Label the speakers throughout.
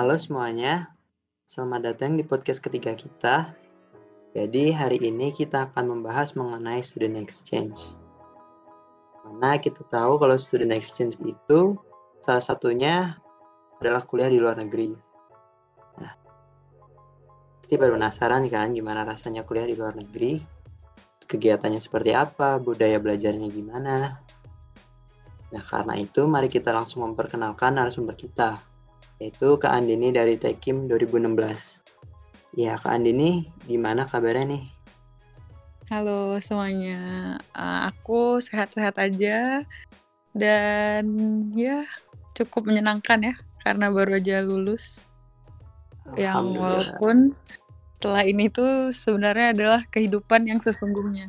Speaker 1: Halo semuanya, selamat datang di podcast ketiga kita. Jadi hari ini kita akan membahas mengenai student exchange. Mana kita tahu kalau student exchange itu salah satunya adalah kuliah di luar negeri. Nah, pasti baru penasaran kan gimana rasanya kuliah di luar negeri? Kegiatannya seperti apa, budaya belajarnya gimana? Nah, karena itu mari kita langsung memperkenalkan narasumber kita, yaitu Kak Andini dari Tekim 2016. Ya, Kak Andini, gimana kabarnya nih?
Speaker 2: Halo semuanya, uh, aku sehat-sehat aja dan ya cukup menyenangkan ya karena baru aja lulus. Yang walaupun setelah ini tuh sebenarnya adalah kehidupan yang sesungguhnya.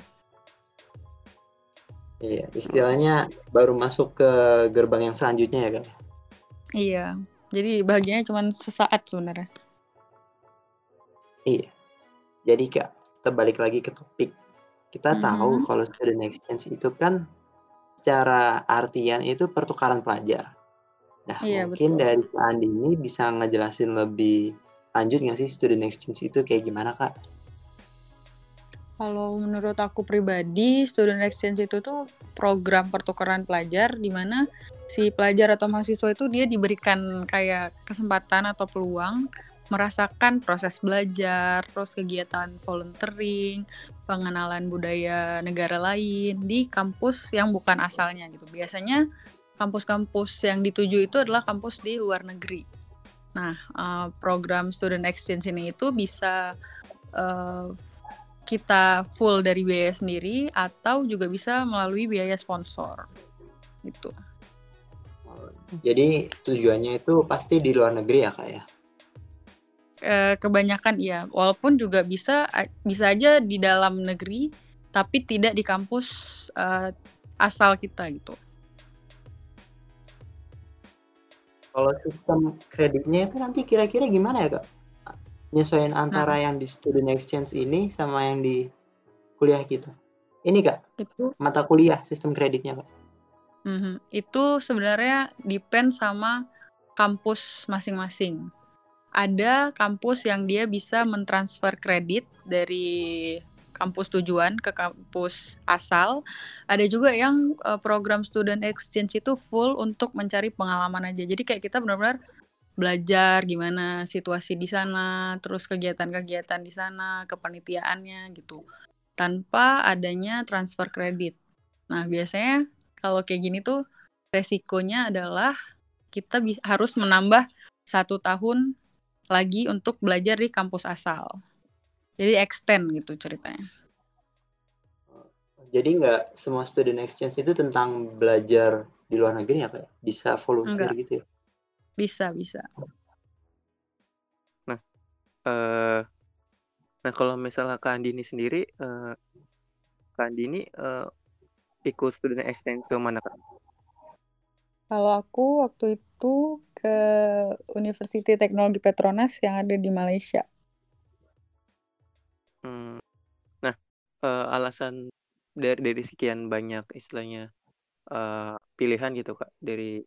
Speaker 1: Iya, istilahnya baru masuk ke gerbang yang selanjutnya ya, Kak?
Speaker 2: Iya, jadi bahagianya cuma sesaat sebenarnya.
Speaker 1: Iya. Jadi, Kak, kita balik lagi ke topik. Kita mm-hmm. tahu kalau student exchange itu kan secara artian itu pertukaran pelajar. Nah, iya, mungkin betul. dari Kak Andi ini bisa ngejelasin lebih lanjut nggak sih student exchange itu kayak gimana, Kak?
Speaker 2: Kalau menurut aku pribadi, student exchange itu tuh program pertukaran pelajar di mana si pelajar atau mahasiswa itu dia diberikan kayak kesempatan atau peluang merasakan proses belajar, terus kegiatan volunteering, pengenalan budaya negara lain di kampus yang bukan asalnya gitu. Biasanya kampus-kampus yang dituju itu adalah kampus di luar negeri. Nah, uh, program student exchange ini itu bisa uh, kita full dari biaya sendiri atau juga bisa melalui biaya sponsor gitu.
Speaker 1: Jadi tujuannya itu pasti di luar negeri ya kak ya?
Speaker 2: E, kebanyakan iya, walaupun juga bisa bisa aja di dalam negeri tapi tidak di kampus e, asal kita gitu.
Speaker 1: Kalau sistem kreditnya itu nanti kira-kira gimana ya kak? Nyesuaiin antara Nah. yang di student exchange ini sama yang di kuliah kita. Ini, Kak, Itu mata kuliah sistem kreditnya, Kak.
Speaker 2: Mhm, itu sebenarnya depend sama kampus masing-masing. Ada kampus yang dia bisa mentransfer kredit dari kampus tujuan ke kampus asal. Ada juga yang, uh, program student exchange itu full untuk mencari pengalaman aja. Jadi kayak kita benar-benar belajar gimana situasi di sana, terus kegiatan-kegiatan di sana, kepanitiaannya gitu. Tanpa adanya transfer kredit. Nah, biasanya kalau kayak gini tuh resikonya adalah kita harus menambah satu tahun lagi untuk belajar di kampus asal. Jadi extend gitu ceritanya.
Speaker 1: Jadi nggak semua student exchange itu tentang belajar di luar negeri ya, Pak? Bisa volunteer Enggak. gitu ya?
Speaker 2: Bisa bisa.
Speaker 3: Nah, uh, nah kalau misalnya Kak Andini sendiri, uh, Kak Andini, uh, ikut student exchange ke mana, Kak?
Speaker 2: Kalau aku waktu itu ke University Teknologi Petronas yang ada di Malaysia.
Speaker 3: Hmm. Nah, uh, alasan dari dari sekian banyak istilahnya, uh, pilihan gitu, Kak, dari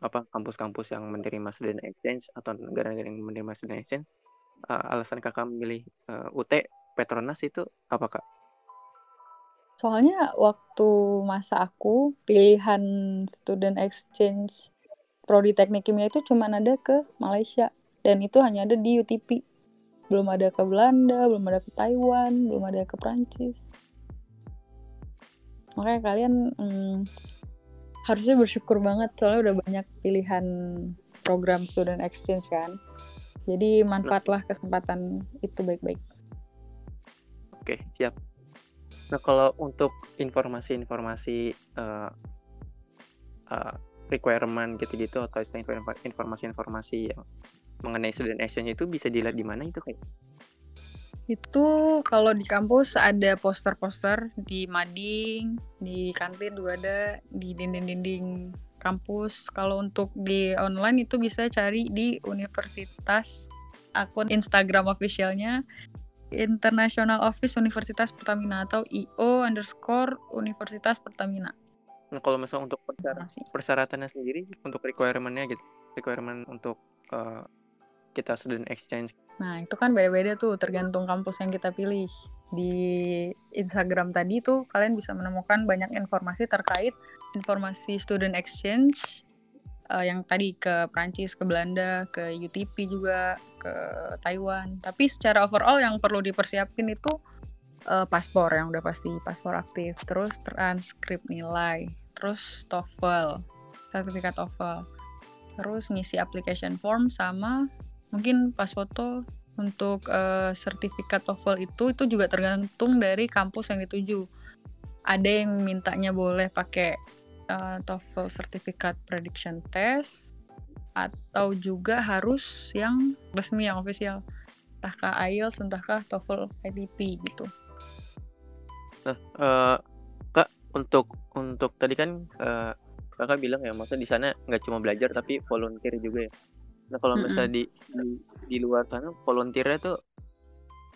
Speaker 3: apa kampus-kampus yang menerima student exchange atau negara-negara yang menerima student exchange uh, alasan kakak memilih uh, UT Petronas itu apa kak?
Speaker 2: Soalnya waktu masa aku pilihan student exchange prodi teknik kimia itu cuma ada ke Malaysia. Dan itu hanya ada di UTP belum ada ke Belanda belum ada ke Taiwan belum ada ke Prancis makanya kalian hmm, harusnya bersyukur banget. Soalnya udah banyak pilihan program student exchange kan. Jadi manfaatlah kesempatan itu baik-baik.
Speaker 3: Oke siap nah kalau untuk informasi-informasi uh, uh, requirement gitu-gitu atau informasi-informasi yang mengenai student exchange itu bisa dilihat di mana itu kayak
Speaker 2: itu kalau di kampus ada poster-poster di mading, di kantin juga ada, di dinding-dinding kampus. Kalau untuk di online itu bisa cari di universitas akun Instagram officialnya International Office Universitas Pertamina atau IO underscore Universitas Pertamina.
Speaker 3: Nah, kalau misalnya untuk persyaratan, persyaratannya sendiri, untuk requirementnya gitu, requirement untuk uh, kita student exchange?
Speaker 2: Nah, itu kan beda-beda tuh tergantung kampus yang kita pilih. Di Instagram tadi tuh kalian bisa menemukan banyak informasi terkait informasi student exchange uh, yang tadi ke Prancis, ke Belanda, ke UTP juga, ke Taiwan. Tapi secara overall yang perlu dipersiapin itu uh, paspor yang udah pasti paspor aktif, terus transkrip nilai, terus TOEFL, sertifikat TOEFL, terus ngisi application form sama mungkin pas foto untuk uh, sertifikat TOEFL itu itu juga tergantung dari kampus yang dituju. Ada yang mintanya boleh pakai uh, TOEFL sertifikat prediction test atau juga harus yang resmi yang official. Entahkah IELTS, entahkah TOEFL IDP gitu.
Speaker 3: Nah, uh, Kak, untuk untuk tadi kan uh, Kakak bilang ya, maksudnya di sana nggak cuma belajar tapi volunteer juga ya. Nah, kalau mm -hmm. misalnya di, di di luar sana volunteernya tuh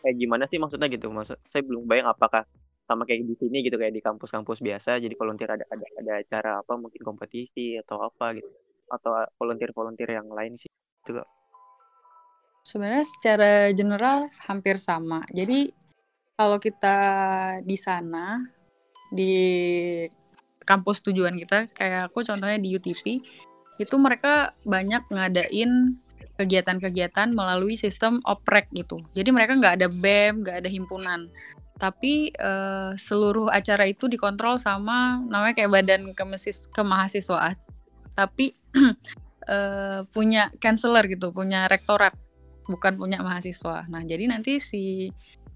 Speaker 3: kayak gimana sih maksudnya gitu? Maksud saya belum bayang apakah sama kayak di sini gitu kayak di kampus-kampus biasa jadi volunteer ada ada ada acara apa mungkin kompetisi atau apa gitu atau volunteer-volunteer yang lain sih itu
Speaker 2: Sebenarnya secara general hampir sama. Jadi kalau kita di sana di kampus tujuan kita kayak aku contohnya di UTP itu mereka banyak ngadain kegiatan-kegiatan melalui sistem oprek gitu. Jadi mereka nggak ada BEM, nggak ada himpunan. Tapi uh, seluruh acara itu dikontrol sama namanya kayak badan kemahasiswaan. Tapi uh, punya counselor gitu, punya rektorat, bukan punya mahasiswa. Nah, jadi nanti si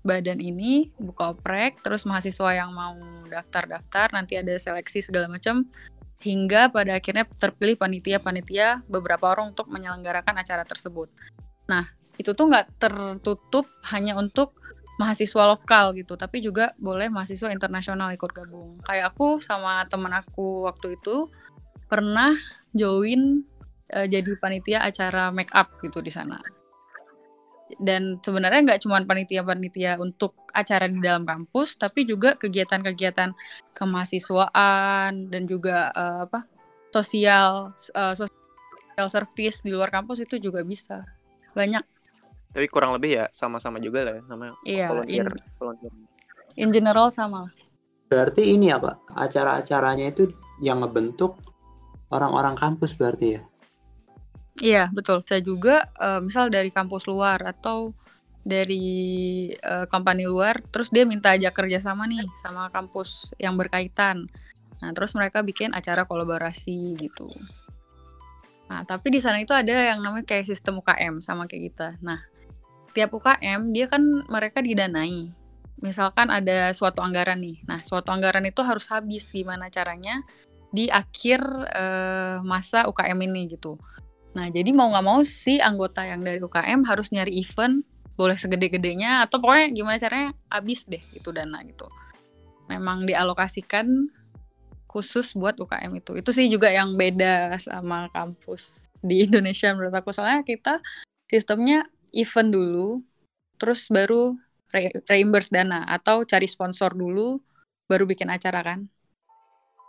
Speaker 2: badan ini buka oprek, terus mahasiswa yang mau daftar-daftar, nanti ada seleksi segala macam hingga pada akhirnya terpilih panitia-panitia beberapa orang untuk menyelenggarakan acara tersebut. Nah, itu tuh nggak tertutup hanya untuk mahasiswa lokal gitu, tapi juga boleh mahasiswa internasional ikut gabung. Kayak aku sama temen aku waktu itu pernah join uh, jadi panitia acara make up gitu di sana dan sebenarnya nggak cuma panitia-panitia untuk acara di dalam kampus tapi juga kegiatan-kegiatan kemahasiswaan dan juga uh, apa sosial uh, sosial service di luar kampus itu juga bisa. Banyak.
Speaker 3: Tapi kurang lebih ya sama-sama juga lah ya namanya
Speaker 2: iya volunteer, in, volunteer. in general sama
Speaker 1: berarti ini apa acara-acaranya itu yang ngebentuk orang-orang kampus berarti ya
Speaker 2: Iya, betul. Saya juga, uh, misal dari kampus luar atau dari, uh, company luar, terus dia minta ajak kerja sama nih, sama kampus yang berkaitan. Nah, terus mereka bikin acara kolaborasi, gitu. Nah, tapi di sana itu ada yang namanya kayak sistem UKM, sama kayak kita. Nah, tiap UKM dia kan mereka didanai. Misalkan ada suatu anggaran nih, nah suatu anggaran itu harus habis, gimana caranya di akhir, uh, masa UKM ini, gitu. Nah, jadi mau nggak mau si anggota yang dari UKM harus nyari event, boleh segede-gedenya, atau pokoknya gimana caranya habis deh itu dana gitu. Memang dialokasikan khusus buat UKM itu. Itu sih juga yang beda sama kampus di Indonesia menurut aku. Soalnya kita sistemnya event dulu, terus baru re reimburse dana, atau cari sponsor dulu, baru bikin acara kan.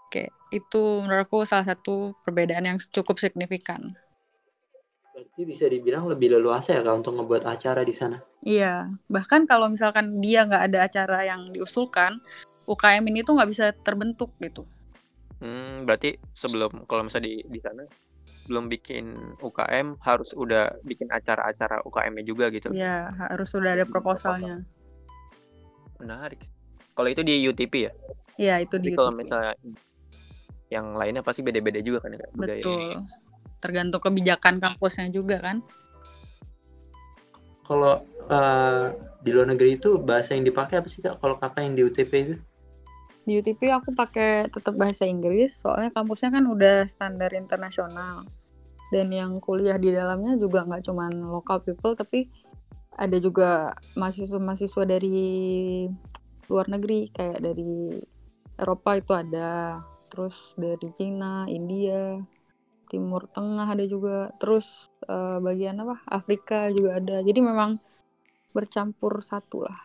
Speaker 2: Oke, itu menurutku salah satu perbedaan yang cukup signifikan.
Speaker 1: Berarti bisa dibilang lebih leluasa ya Kak untuk ngebuat acara di sana?
Speaker 2: Iya, bahkan kalau misalkan dia nggak ada acara yang diusulkan, UKM ini tuh nggak bisa terbentuk gitu.
Speaker 3: Hmm, berarti sebelum kalau misalnya di di sana belum bikin UKM harus udah bikin acara-acara UKM-nya juga gitu.
Speaker 2: Iya, harus sudah ada proposalnya.
Speaker 3: Menarik. Kalau itu di UTP ya?
Speaker 2: Iya, itu di
Speaker 3: Jadi UTP. kalau misalnya yang lainnya pasti beda-beda juga kan ya
Speaker 2: budaya. Betul tergantung kebijakan kampusnya juga kan?
Speaker 1: Kalau uh, di luar negeri itu bahasa yang dipakai apa sih kak? Kalau kakak yang di UTP itu?
Speaker 2: Di UTP aku pakai tetap bahasa Inggris soalnya kampusnya kan udah standar internasional. Dan yang kuliah di dalamnya juga nggak cuman local people tapi ada juga mahasiswa-mahasiswa dari luar negeri kayak dari Eropa itu ada terus dari Cina, India, Timur Tengah ada juga, terus uh, bagian apa Afrika juga ada. Jadi memang bercampur satu lah.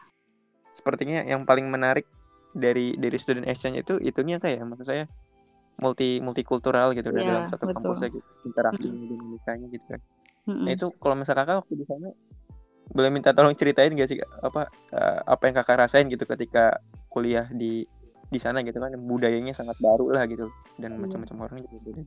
Speaker 3: Sepertinya yang paling menarik dari dari student exchange itu itunya kayak maksud saya multi multikultural gitu yeah, dalam satu betul. kampus gitu interaksi mm -hmm. dinamikanya gitu kan Nah itu kalau misalnya kakak waktu di sana boleh minta tolong ceritain gak sih apa uh, apa yang kakak rasain gitu ketika kuliah di di sana gitu kan budayanya sangat baru lah gitu dan hmm. macam-macam orang gitu.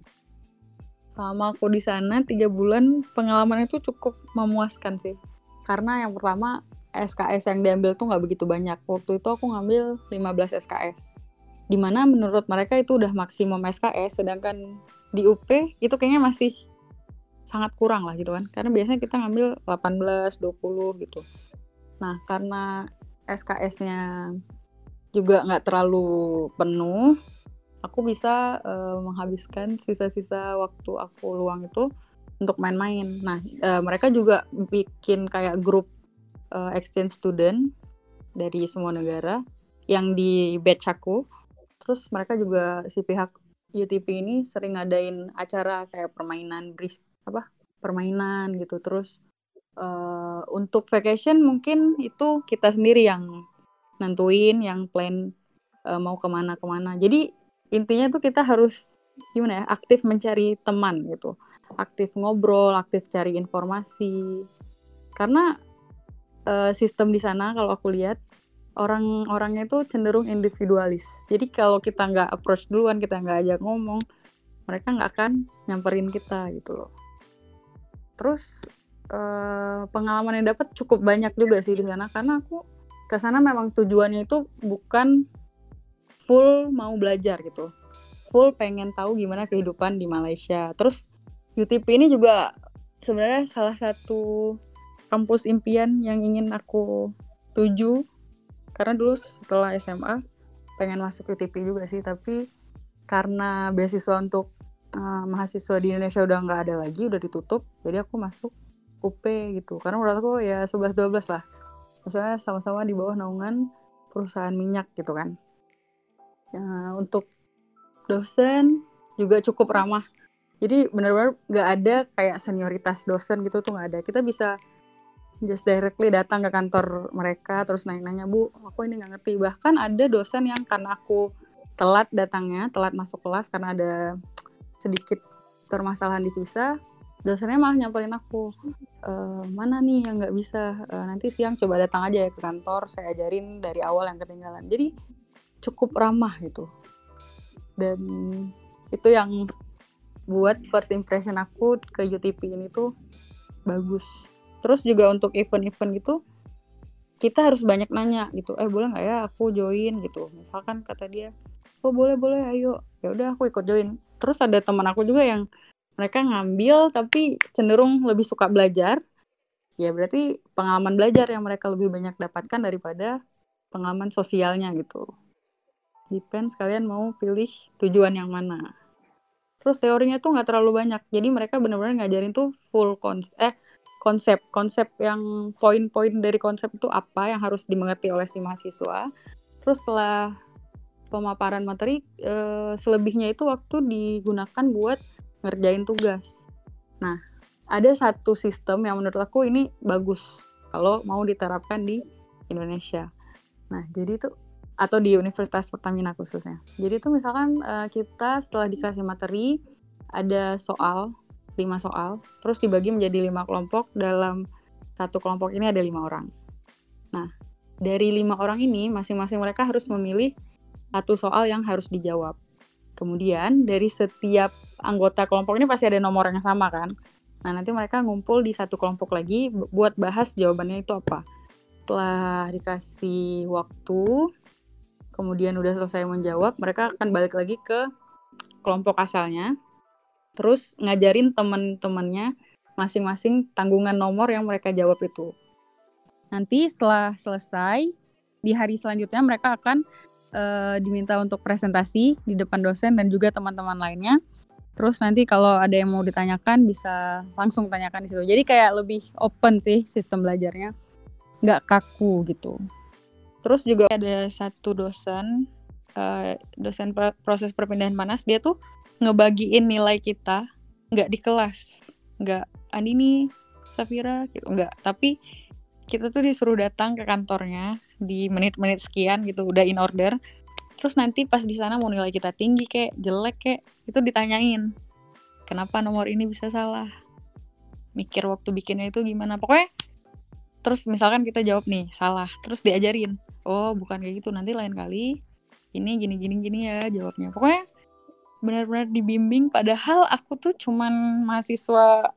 Speaker 2: Sama aku di sana tiga bulan pengalaman itu cukup memuaskan sih. Karena yang pertama SKS yang diambil tuh nggak begitu banyak. Waktu itu aku ngambil 15 SKS di mana menurut mereka itu udah maksimum SKS sedangkan di UP itu kayaknya masih sangat kurang lah gitu kan. Karena biasanya kita ngambil 18 20 gitu. Nah karena SKS-nya juga nggak terlalu penuh aku bisa uh, menghabiskan sisa-sisa waktu aku luang itu untuk main-main. Nah uh, mereka juga bikin kayak grup uh, exchange student dari semua negara yang di batch aku. Terus mereka juga si pihak UTP ini sering ngadain acara kayak permainan bris apa permainan gitu. Terus uh, untuk vacation mungkin itu kita sendiri yang nentuin yang plan uh, mau ke mana ke mana jadi intinya tuh kita harus gimana ya aktif mencari teman gitu aktif ngobrol aktif cari informasi karena uh, sistem di sana kalau aku lihat orang-orangnya itu cenderung individualis. Jadi kalau kita nggak approach duluan, kita nggak ajak ngomong, mereka nggak akan nyamperin kita gitu loh. Terus uh, pengalaman yang dapat cukup banyak juga sih di sana karena aku ke sana memang tujuannya itu bukan full mau belajar gitu. Full pengen tahu gimana kehidupan di Malaysia. Terus UTP ini juga sebenarnya salah satu kampus impian yang ingin aku tuju. Karena dulu setelah SMA pengen masuk UTP juga sih. Tapi karena beasiswa untuk uh, mahasiswa di Indonesia udah nggak ada lagi udah ditutup jadi aku masuk UP gitu. Karena menurut aku ya 11-12 lah. Maksudnya sama-sama di bawah naungan perusahaan minyak gitu kan ya, untuk dosen juga cukup ramah. Jadi benar-benar nggak ada kayak senioritas dosen gitu tuh nggak ada. Kita bisa just directly datang ke kantor mereka terus nanya-nanya bu aku ini nggak ngerti. Bahkan ada dosen yang karena aku telat datangnya telat masuk kelas karena ada sedikit permasalahan di visa dosennya malah nyamperin aku e, mana nih yang nggak bisa? E, nanti siang coba datang aja ya ke kantor saya ajarin dari awal yang ketinggalan. Jadi cukup ramah gitu. Dan itu yang buat first impression aku ke UTP ini tuh bagus. Terus juga untuk event-event gitu kita harus banyak nanya gitu eh boleh nggak ya aku join? gitu. Misalkan kata dia oh boleh boleh ayo. Ya udah aku ikut join. Terus ada teman aku juga yang mereka ngambil tapi cenderung lebih suka belajar. Ya berarti pengalaman belajar yang mereka lebih banyak dapatkan daripada pengalaman sosialnya gitu depends kalian mau pilih tujuan yang mana. Terus teorinya tuh nggak terlalu banyak. Jadi mereka benar-benar ngajarin tuh full kons eh konsep. Konsep yang poin-poin dari konsep itu apa yang harus dimengerti oleh si mahasiswa. Terus setelah pemaparan materi e, selebihnya itu waktu digunakan buat ngerjain tugas. Nah ada satu sistem yang menurut aku ini bagus kalau mau diterapkan di Indonesia. Nah jadi itu atau di Universitas Pertamina khususnya jadi itu misalkan e, kita setelah dikasih materi ada soal lima soal, terus dibagi menjadi lima kelompok. Dalam satu kelompok ini ada lima orang. Nah, dari lima orang ini, masing-masing mereka harus memilih satu soal yang harus dijawab. Kemudian, dari setiap anggota kelompok ini pasti ada nomor yang sama kan? Nah, nanti mereka ngumpul di satu kelompok lagi buat bahas jawabannya itu apa. Setelah dikasih waktu, kemudian udah selesai menjawab, mereka akan balik lagi ke kelompok asalnya terus ngajarin teman-temannya masing-masing tanggungan nomor yang mereka jawab itu. Nanti setelah selesai di hari selanjutnya mereka akan uh, diminta untuk presentasi di depan dosen dan juga teman-teman lainnya. Terus nanti kalau ada yang mau ditanyakan bisa langsung tanyakan di situ. Jadi kayak lebih open sih sistem belajarnya, nggak kaku gitu. Terus juga ada satu dosen, uh, dosen proses perpindahan panas, dia tuh ngebagiin nilai kita nggak di kelas. Nggak Andini Safira gitu. Nggak tapi kita tuh disuruh datang ke kantornya di menit-menit sekian gitu udah in order. Terus nanti pas di sana mau nilai kita tinggi kayak jelek kayak itu ditanyain kenapa nomor ini bisa salah? Mikir waktu bikinnya itu gimana? Pokoknya terus misalkan kita jawab nih salah. Terus diajarin oh bukan kayak gitu. Nanti lain kali ini gini gini gini ya jawabnya. Pokoknya benar-benar dibimbing. Padahal aku tuh cuman mahasiswa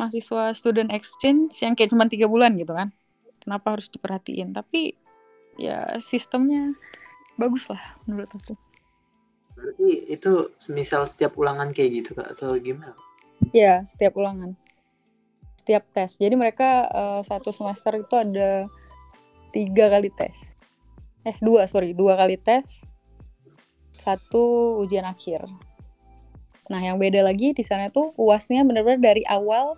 Speaker 2: mahasiswa student exchange yang kayak cuma tiga bulan gitu kan. Kenapa harus diperhatiin? Tapi ya sistemnya bagus lah menurut aku.
Speaker 1: Berarti itu semisal setiap ulangan kayak gitu kak atau gimana?
Speaker 2: ya setiap ulangan. Setiap tes. Jadi mereka eh, satu semester itu ada tiga kali tes. Eh dua sorry. Dua kali tes. Satu ujian akhir. Nah yang beda lagi di sana tuh uasnya bener-bener dari awal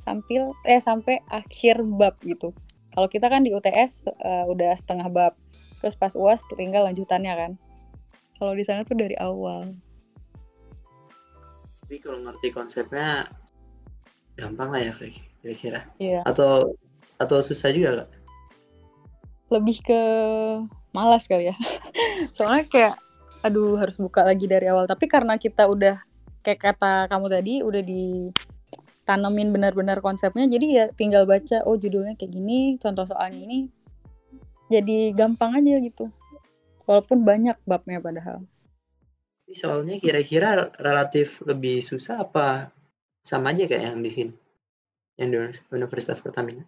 Speaker 2: sampai eh sampai akhir bab gitu. Kalau kita kan di UTS eh, udah setengah bab. Terus pas uas tinggal lanjutannya kan. Kalau di sana tuh dari awal.
Speaker 1: Tapi kalau ngerti konsepnya gampang lah ya kira-kira.
Speaker 2: Iya.
Speaker 1: Atau atau susah juga kak?
Speaker 2: Lebih ke malas kali ya. Soalnya kayak aduh harus buka lagi dari awal. Tapi karena kita udah kayak kata kamu tadi udah ditanemin benar-benar konsepnya jadi ya tinggal baca oh judulnya kayak gini, contoh soalnya ini. Jadi gampang aja gitu. Walaupun banyak babnya padahal.
Speaker 1: Soalnya kira-kira relatif lebih susah apa sama aja kayak yang di sini? Yang di Universitas Pertamina.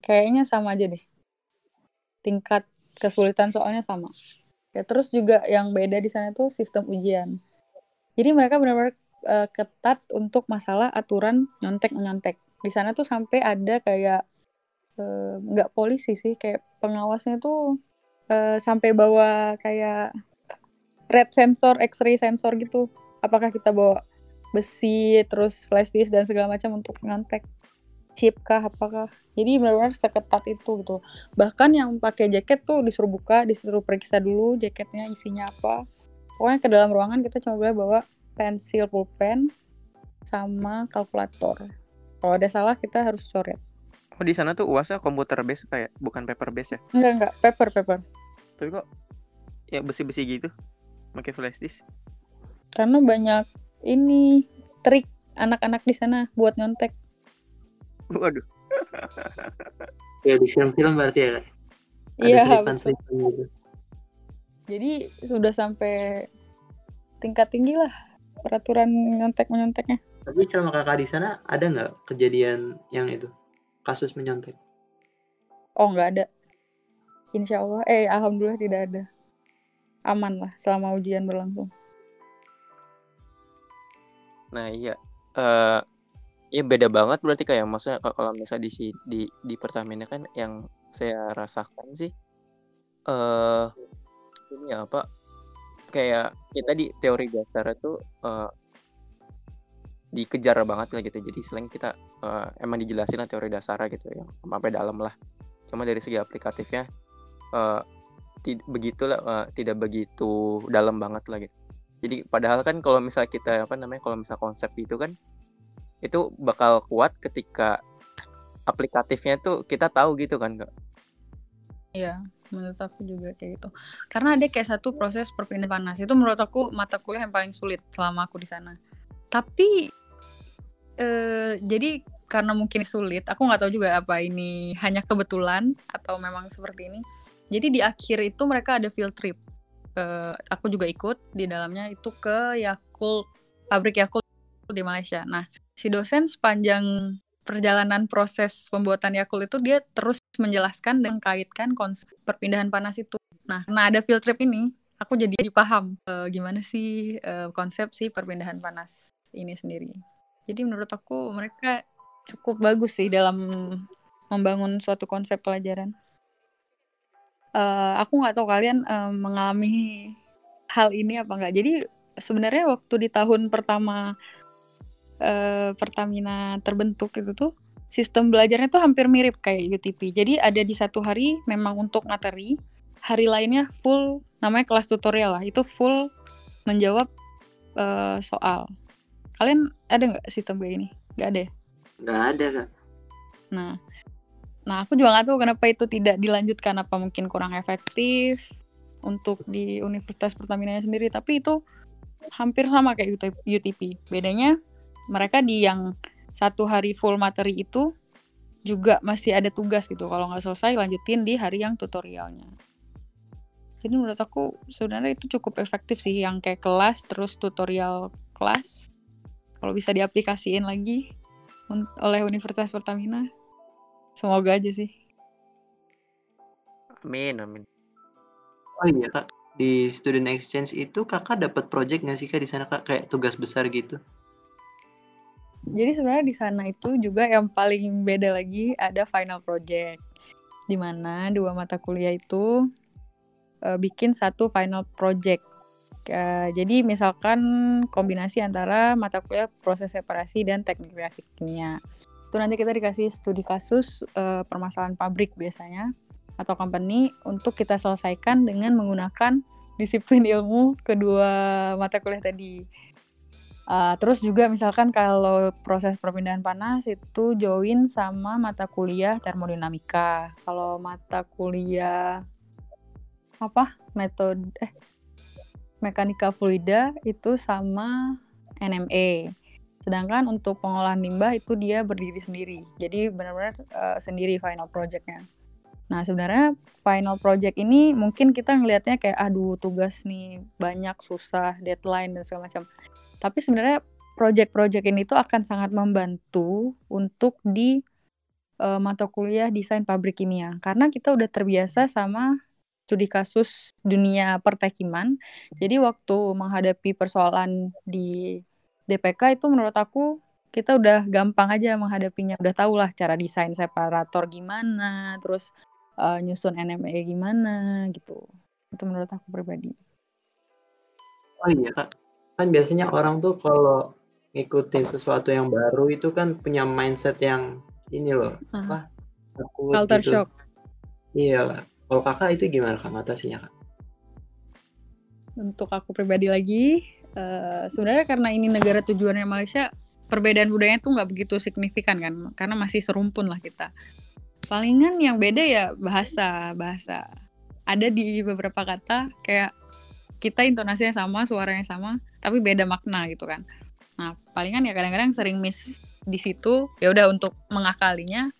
Speaker 2: Kayaknya sama aja deh. Tingkat kesulitan soalnya sama. Ya terus juga yang beda di sana tuh sistem ujian. Jadi mereka benar-benar eh, ketat untuk masalah aturan nyontek menyontek. Di sana tuh sampai ada kayak eh, nggak polisi sih, kayak pengawasnya tuh eh, sampai bawa kayak red sensor, X-ray sensor gitu. Apakah kita bawa besi, terus flash disk dan segala macam untuk nyontek chip kah apakah? Jadi benar-benar seketat itu gitu. Bahkan yang pakai jaket tuh disuruh buka disuruh periksa dulu jaketnya isinya apa. Pokoknya ke dalam ruangan kita cuma boleh bawa pensil pulpen sama kalkulator. Kalau ada salah kita harus coret.
Speaker 3: Oh di sana tuh uasnya komputer base kayak bukan paper base ya?
Speaker 2: enggak enggak. Paper paper.
Speaker 3: Tapi kok ya besi-besi gitu? Pakai flash disk.
Speaker 2: karena banyak ini trik anak-anak di sana buat nyontek
Speaker 3: Waduh.
Speaker 1: Ya di film-film berarti ya
Speaker 2: iya
Speaker 1: selipan-selipan gitu.
Speaker 2: jadi sudah sampai tingkat tinggi lah peraturan nyontek menyonteknya
Speaker 1: Tapi selama kakak di sana ada nggak kejadian yang itu? Kasus menyontek?
Speaker 2: Oh nggak ada. Insya Allah, eh alhamdulillah tidak ada. Aman lah selama ujian berlangsung.
Speaker 3: Nah iya. Eh ya beda banget berarti kayak maksudnya kalau misalnya di di di Pertamina kan yang saya rasakan sih eh ini apa kayak kita di teori dasar itu eh dikejar banget lah gitu. Jadi selain kita eh, emang dijelasin lah teori dasarnya gitu yang sampai dalam lah. Cuma dari segi aplikatifnya eh ti- begitulah eh, tidak begitu dalam banget lah gitu. Jadi padahal kan kalau misal kita apa namanya kalau misal konsep itu kan itu bakal kuat ketika aplikatifnya tuh kita tahu gitu kan kak.
Speaker 2: Iya, menurut aku juga kayak gitu. Karena ada kayak satu proses perpindahan panas itu menurut aku mata kuliah yang paling sulit selama aku di sana. Tapi eh jadi karena mungkin sulit, aku nggak tahu juga apa ini hanya kebetulan atau memang seperti ini. Jadi di akhir itu mereka ada field trip. Eh, aku juga ikut di dalamnya itu ke Yakult, pabrik Yakult di Malaysia. Nah, si dosen sepanjang perjalanan proses pembuatan Yakult itu dia terus menjelaskan dan kaitkan konsep perpindahan panas itu. Nah, nah ada field trip ini, aku jadi paham eh, gimana sih eh, konsep si perpindahan panas ini sendiri. Jadi menurut aku mereka cukup bagus sih dalam membangun suatu konsep pelajaran. Eh, aku nggak tahu kalian eh, mengalami hal ini apa enggak. Jadi sebenarnya waktu di tahun pertama eh, Pertamina terbentuk itu tuh sistem belajarnya tuh hampir mirip kayak UTP. Jadi ada di satu hari memang untuk materi, hari lainnya full namanya kelas tutorial lah. Itu full menjawab eh, soal. Kalian ada nggak sistem kayak ini? Nggak ada ya?
Speaker 1: Nggak ada kak.
Speaker 2: Nah, nah aku juga nggak tahu kenapa itu tidak dilanjutkan apa mungkin kurang efektif untuk di Universitas Pertamina sendiri. Tapi itu hampir sama kayak UTP. Bedanya mereka di yang satu hari full materi itu juga masih ada tugas gitu. Kalau nggak selesai lanjutin di hari yang tutorialnya. Jadi menurut aku sebenarnya itu cukup efektif sih yang kayak kelas terus tutorial kelas. Kalau bisa diaplikasiin lagi oleh Universitas Pertamina. Semoga aja sih.
Speaker 3: Amin, amin.
Speaker 1: Oh iya kak, di student exchange itu kakak dapat project nggak sih kak di sana kak kayak tugas besar gitu?
Speaker 2: Jadi sebenarnya di sana itu juga yang paling beda lagi ada final project, di mana dua mata kuliah itu uh, bikin satu final project. Uh, jadi misalkan kombinasi antara mata kuliah proses separasi dan teknik reaksi kimia. Itu nanti kita dikasih studi kasus uh, permasalahan pabrik biasanya atau company untuk kita selesaikan dengan menggunakan disiplin ilmu kedua mata kuliah tadi. Uh, terus juga misalkan kalau proses perpindahan panas itu join sama mata kuliah termodinamika. Kalau mata kuliah apa metode eh mekanika fluida itu sama NME. Sedangkan untuk pengolahan limbah itu dia berdiri sendiri. Jadi benar-benar uh, sendiri final projectnya. Nah sebenarnya final project ini mungkin kita ngelihatnya kayak aduh tugas nih banyak susah deadline dan segala macam. Tapi sebenarnya project-project ini tuh akan sangat membantu untuk di uh, mata kuliah desain pabrik kimia karena kita udah terbiasa sama studi kasus dunia pertekiman. Jadi waktu menghadapi persoalan di DPK itu menurut aku kita udah gampang aja menghadapinya. Udah tau lah cara desain separator gimana, terus uh, nyusun NME gimana gitu. Itu menurut aku pribadi.
Speaker 1: Oh iya kak, kan biasanya orang tuh kalau ngikutin sesuatu yang baru itu kan punya mindset yang ini loh, uh, apa?
Speaker 2: Takut Culture gitu. shock.
Speaker 1: Iya lah kalau Kakak itu gimana Kak ngatasinya Kak?
Speaker 2: Untuk aku pribadi lagi, uh, sebenarnya karena ini negara tujuannya Malaysia, perbedaan budayanya tuh nggak begitu signifikan kan, karena masih serumpun lah kita. Palingan yang beda ya bahasa, bahasa. Ada di beberapa kata kayak kita intonasinya sama, suaranya sama, tapi beda makna gitu kan. Nah, palingan ya kadang-kadang sering miss di situ. Ya udah untuk mengakalinya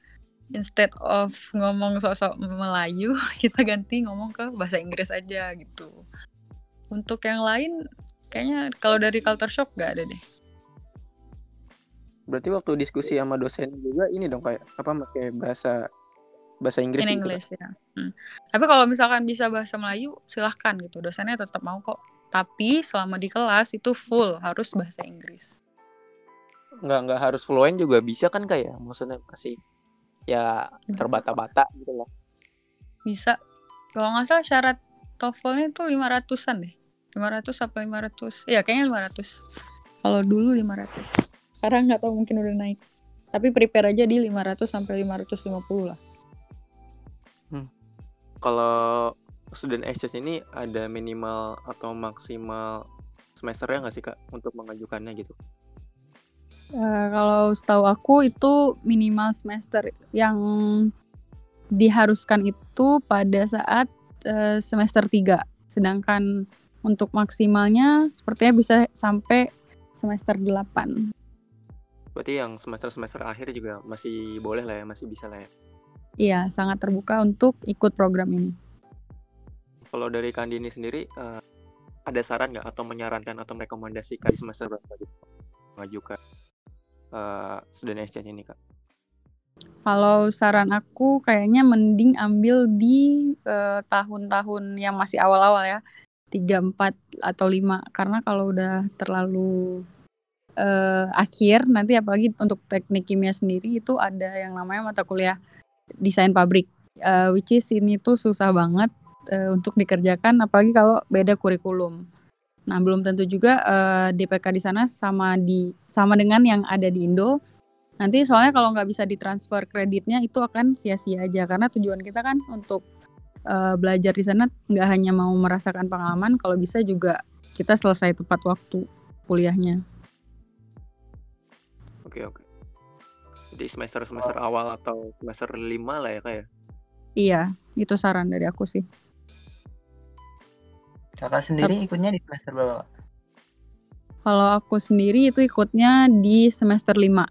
Speaker 2: instead of ngomong sok-sok Melayu, kita ganti ngomong ke bahasa Inggris aja gitu. Untuk yang lain, kayaknya kalau dari culture shock gak ada deh.
Speaker 3: Berarti waktu diskusi sama dosen juga ini dong kayak apa pakai bahasa bahasa Inggris
Speaker 2: In gitu English ya. Hmm. Tapi kalau misalkan bisa bahasa Melayu silahkan gitu, dosennya tetap mau kok. Tapi selama di kelas itu full harus bahasa Inggris.
Speaker 3: Nggak nggak harus fluent juga bisa kan kayak ya? maksudnya masih ya terbata-bata gitu loh
Speaker 2: bisa kalau nggak salah syarat TOEFL-nya tuh ratusan deh lima ratus apa lima ratus ya kayaknya lima ratus kalau dulu lima ratus sekarang nggak tahu mungkin udah naik tapi prepare aja di lima ratus sampai lima ratus lima puluh lah.
Speaker 3: Kalau student exchange ini ada minimal atau maksimal semesternya nggak sih kak untuk mengajukannya gitu
Speaker 2: Uh, kalau setahu aku itu minimal semester yang diharuskan itu pada saat uh, semester 3. Sedangkan untuk maksimalnya sepertinya bisa sampai semester 8.
Speaker 3: Berarti yang semester-semester akhir juga masih boleh lah ya, masih bisa lah ya.
Speaker 2: Iya, sangat terbuka untuk ikut program ini.
Speaker 3: Kalau dari Kandini sendiri, uh, ada saran nggak atau menyarankan atau merekomendasikan di semester berapa gitu mengajukan uh, student exchange ini kak?
Speaker 2: Kalau saran aku kayaknya mending ambil di eh, tahun-tahun yang masih awal-awal ya. 3, 4 atau 5 karena kalau udah terlalu uh, akhir nanti apalagi untuk teknik kimia sendiri itu ada yang namanya mata kuliah desain pabrik uh, which is ini tuh susah banget uh, untuk dikerjakan apalagi kalau beda kurikulum. Nah, belum tentu juga uh, eh, DPK di sana sama di sama dengan yang ada di Indo. Nanti soalnya kalau nggak bisa ditransfer kreditnya itu akan sia-sia aja karena tujuan kita kan untuk uh, belajar di sana nggak hanya mau merasakan pengalaman, kalau bisa juga kita selesai tepat waktu kuliahnya.
Speaker 3: Oke oke. Jadi semester semester awal atau semester lima lah ya kayak. Ya?
Speaker 2: Iya, itu saran dari aku sih.
Speaker 1: Kakak sendiri ikutnya di semester berapa?
Speaker 2: Kalau aku sendiri itu ikutnya di semester 5.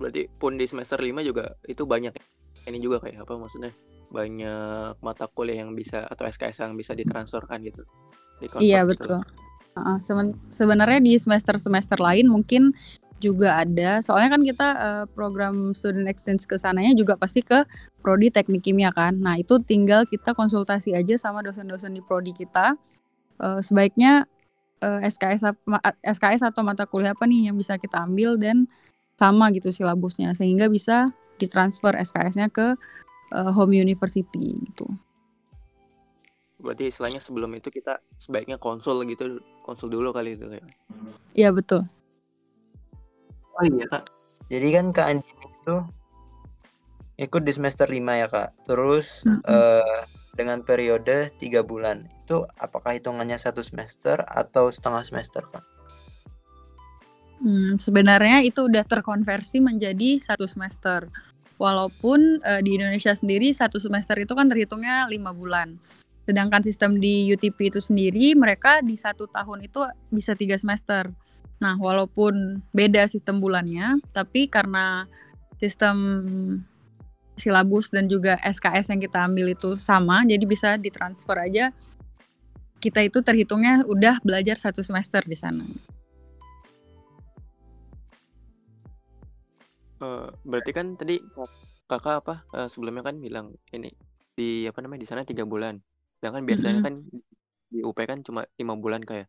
Speaker 3: berarti pun di semester 5 juga itu banyak ini juga kayak apa maksudnya banyak mata kuliah yang bisa atau SKS yang bisa ditransferkan gitu
Speaker 2: iya gitu. betul uh, sebenarnya di semester semester lain mungkin juga ada soalnya kan kita uh, program student exchange ke sananya juga pasti ke prodi teknik kimia kan nah itu tinggal kita konsultasi aja sama dosen-dosen di prodi kita uh, sebaiknya uh, SKS SKS atau mata kuliah apa nih yang bisa kita ambil dan sama gitu silabusnya sehingga bisa ditransfer SKS-nya ke uh, home university gitu.
Speaker 3: Berarti istilahnya sebelum itu kita sebaiknya konsul gitu, konsul dulu kali itu ya.
Speaker 2: Iya betul.
Speaker 1: Oh iya kak. Jadi kan kak Andi itu ikut di semester 5 ya kak. Terus mm -hmm. uh, dengan periode tiga bulan itu apakah hitungannya satu semester atau setengah semester kak?
Speaker 2: Hmm, sebenarnya itu udah terkonversi menjadi satu semester. Walaupun uh, di Indonesia sendiri satu semester itu kan terhitungnya lima bulan. Sedangkan sistem di UTP itu sendiri mereka di satu tahun itu bisa tiga semester. Nah, walaupun beda sistem bulannya, tapi karena sistem silabus dan juga SKS yang kita ambil itu sama, jadi bisa ditransfer aja. Kita itu terhitungnya udah belajar satu semester di sana.
Speaker 3: Uh, berarti kan tadi Kakak apa, uh, sebelumnya kan bilang ini, di apa namanya, di sana tiga bulan. Sedangkan biasanya -hmm. kan di UP kan cuma lima bulan kayak.
Speaker 2: Ya?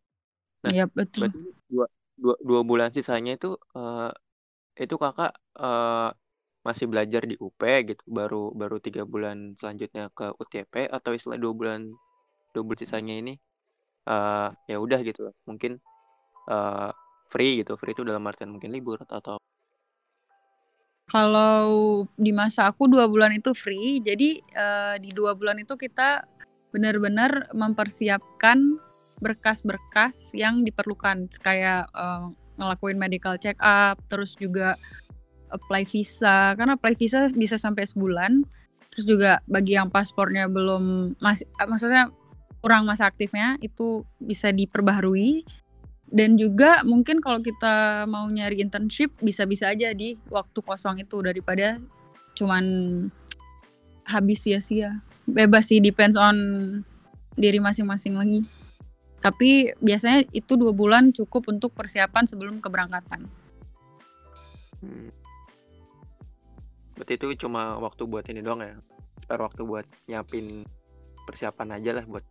Speaker 2: Nah, Iya, betul.
Speaker 3: berarti dua dua dua bulan sisanya itu, uh, itu Kakak, uh, masih belajar di UP gitu, baru baru tiga bulan selanjutnya ke UTP atau istilah dua bulan dua bulan sisanya ini, uh, ya udah gitu mungkin, uh, free gitu, free itu dalam artian mungkin libur atau atau
Speaker 2: kalau di masa aku dua bulan itu free, jadi, uh, di dua bulan itu kita benar-benar mempersiapkan berkas-berkas yang diperlukan, kayak, uh, ngelakuin medical check up, terus juga apply visa, karena apply visa bisa sampai sebulan, terus juga bagi yang paspornya belum masih maksudnya kurang masa aktifnya, itu bisa diperbaharui. Dan juga mungkin kalau kita mau nyari internship bisa-bisa aja di waktu kosong itu daripada cuman habis sia-sia. Bebas sih depends on diri masing-masing lagi. Tapi biasanya itu dua bulan cukup untuk persiapan sebelum keberangkatan.
Speaker 3: Hmm. Berarti itu cuma waktu buat ini doang ya? Spare waktu buat nyiapin persiapan aja lah buat.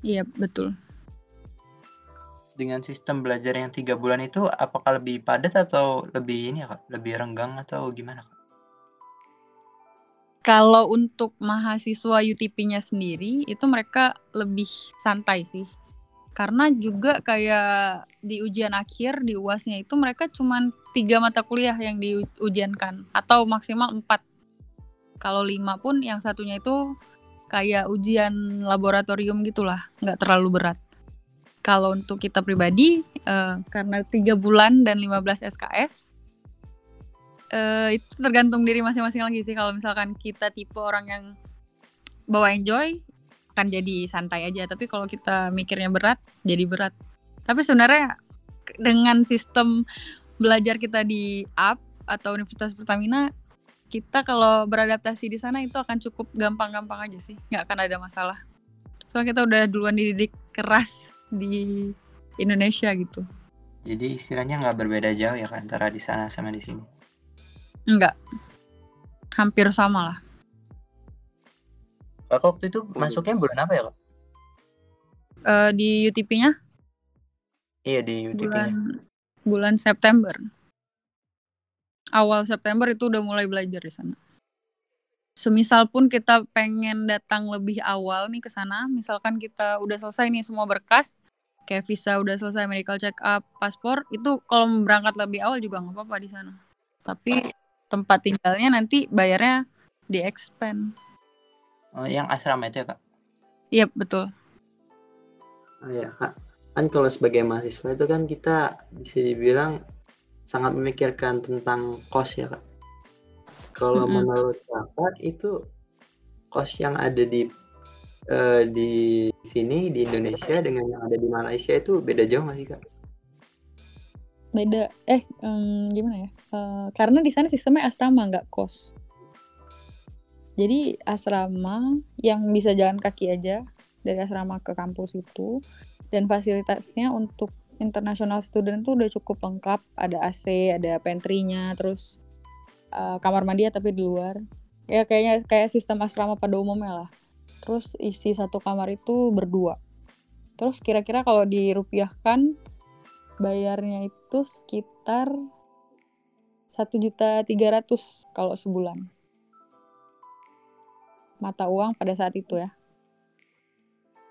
Speaker 2: Iya betul
Speaker 1: dengan sistem belajar yang tiga bulan itu apakah lebih padat atau lebih ini ya kak lebih renggang atau gimana kak?
Speaker 2: Kalau untuk mahasiswa UTP-nya sendiri itu mereka lebih santai sih. Karena juga kayak di ujian akhir di uasnya itu mereka cuma tiga mata kuliah yang diujiankan atau maksimal empat. Kalau lima pun yang satunya itu kayak ujian laboratorium gitulah nggak terlalu berat. Kalau untuk kita pribadi, uh, karena tiga bulan dan 15 SKS, uh, itu tergantung diri masing-masing lagi sih. Kalau misalkan kita tipe orang yang bawa enjoy, akan jadi santai aja. Tapi kalau kita mikirnya berat, jadi berat. Tapi sebenarnya dengan sistem belajar kita di UP atau Universitas Pertamina, kita kalau beradaptasi di sana itu akan cukup gampang-gampang aja sih, nggak akan ada masalah. Soalnya kita udah duluan dididik keras di Indonesia gitu.
Speaker 1: Jadi istilahnya nggak berbeda jauh ya kan antara di sana sama di sini?
Speaker 2: Enggak. Hampir sama lah.
Speaker 1: Kak waktu itu masuknya bulan apa ya kak?
Speaker 2: Uh, di UTP-nya?
Speaker 1: Iya di UTP-nya.
Speaker 2: Bulan, bulan September. Awal September itu udah mulai belajar di sana semisal pun kita pengen datang lebih awal nih ke sana, misalkan kita udah selesai nih semua berkas, kayak visa udah selesai, medical check up, paspor, itu kalau berangkat lebih awal juga nggak apa-apa di sana. Tapi tempat tinggalnya nanti bayarnya di expand.
Speaker 1: Oh, yang asrama itu ya kak?
Speaker 2: Iya betul.
Speaker 1: Oh ya kak, kan kalau sebagai mahasiswa itu kan kita bisa dibilang sangat memikirkan tentang kos ya kak kalau mm-hmm. menurut Kakak itu kos yang ada di uh, di sini di Indonesia dengan yang ada di Malaysia itu beda jauh nggak sih Kak?
Speaker 2: Beda. Eh um, gimana ya? Uh, karena di sana sistemnya asrama nggak kos. Jadi asrama yang bisa jalan kaki aja dari asrama ke kampus itu. Dan fasilitasnya untuk international student tuh udah cukup lengkap. Ada AC ada pantry-nya terus uh, kamar mandi ya tapi di luar. Ya kayaknya kayak sistem asrama pada umumnya lah. Terus isi satu kamar itu berdua. Terus kira-kira kalau dirupiahkan bayarnya itu sekitar satu juta tiga ratus kalau sebulan. Mata uang pada saat itu ya.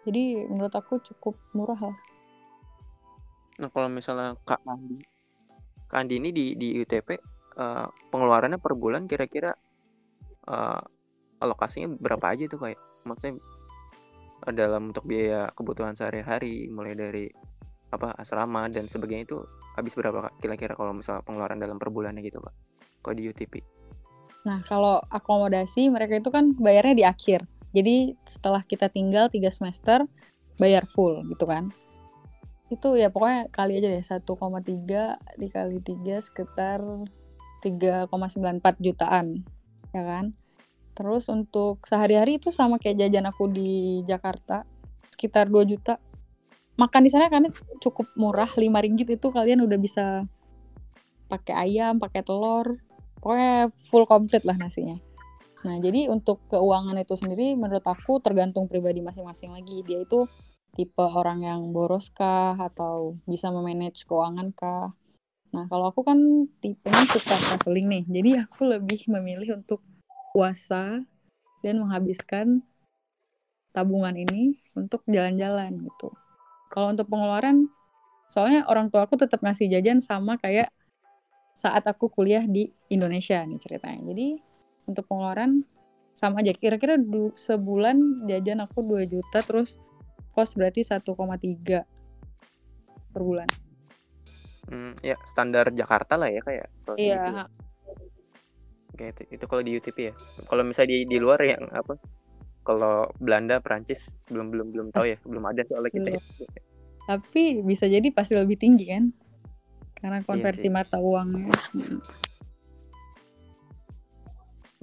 Speaker 2: Jadi menurut aku cukup murah lah.
Speaker 3: Nah kalau misalnya kak Andi kak Andi ini di di UTP uh, eh, pengeluarannya per bulan kira-kira uh, alokasinya berapa aja tuh kayak maksudnya dalam untuk biaya kebutuhan sehari-hari mulai dari apa asrama dan sebagainya itu habis berapa kira-kira kalau misalnya pengeluaran dalam per bulannya gitu pak kalau di UTP.
Speaker 2: Nah kalau akomodasi mereka itu kan bayarnya di akhir. Jadi setelah kita tinggal tiga semester bayar full gitu kan. Itu ya pokoknya kali aja deh 1,3 dikali 3 sekitar 3,94 jutaan ya kan? Terus untuk sehari-hari itu sama kayak jajan aku di Jakarta sekitar 2 juta makan di sana kan cukup murah 5 ringgit itu kalian udah bisa pakai ayam pakai telur pokoknya full komplit lah nasinya. Nah jadi untuk keuangan itu sendiri menurut aku tergantung pribadi masing-masing lagi. Dia itu tipe orang yang boros kah atau bisa memanage keuangan kah. Nah kalau aku kan tipenya suka traveling nih. Jadi aku lebih memilih untuk puasa dan menghabiskan tabungan ini untuk jalan-jalan gitu kalau untuk pengeluaran, soalnya orang tua aku tetap ngasih jajan sama kayak saat aku kuliah di Indonesia nih ceritanya. Jadi untuk pengeluaran sama aja. Kira-kira sebulan jajan aku 2 juta terus kos berarti 1,3 per bulan.
Speaker 3: Hmm, ya standar Jakarta lah ya kayak.
Speaker 2: Iya.
Speaker 3: Kayak itu, itu kalau di UTP ya. Kalau misalnya di di luar yang apa? Kalau Belanda Perancis belum belum belum tahu ya. Belum ada soalnya kita ya.
Speaker 2: tapi bisa jadi pasti lebih tinggi kan? Karena iya konversi iya mata uangnya.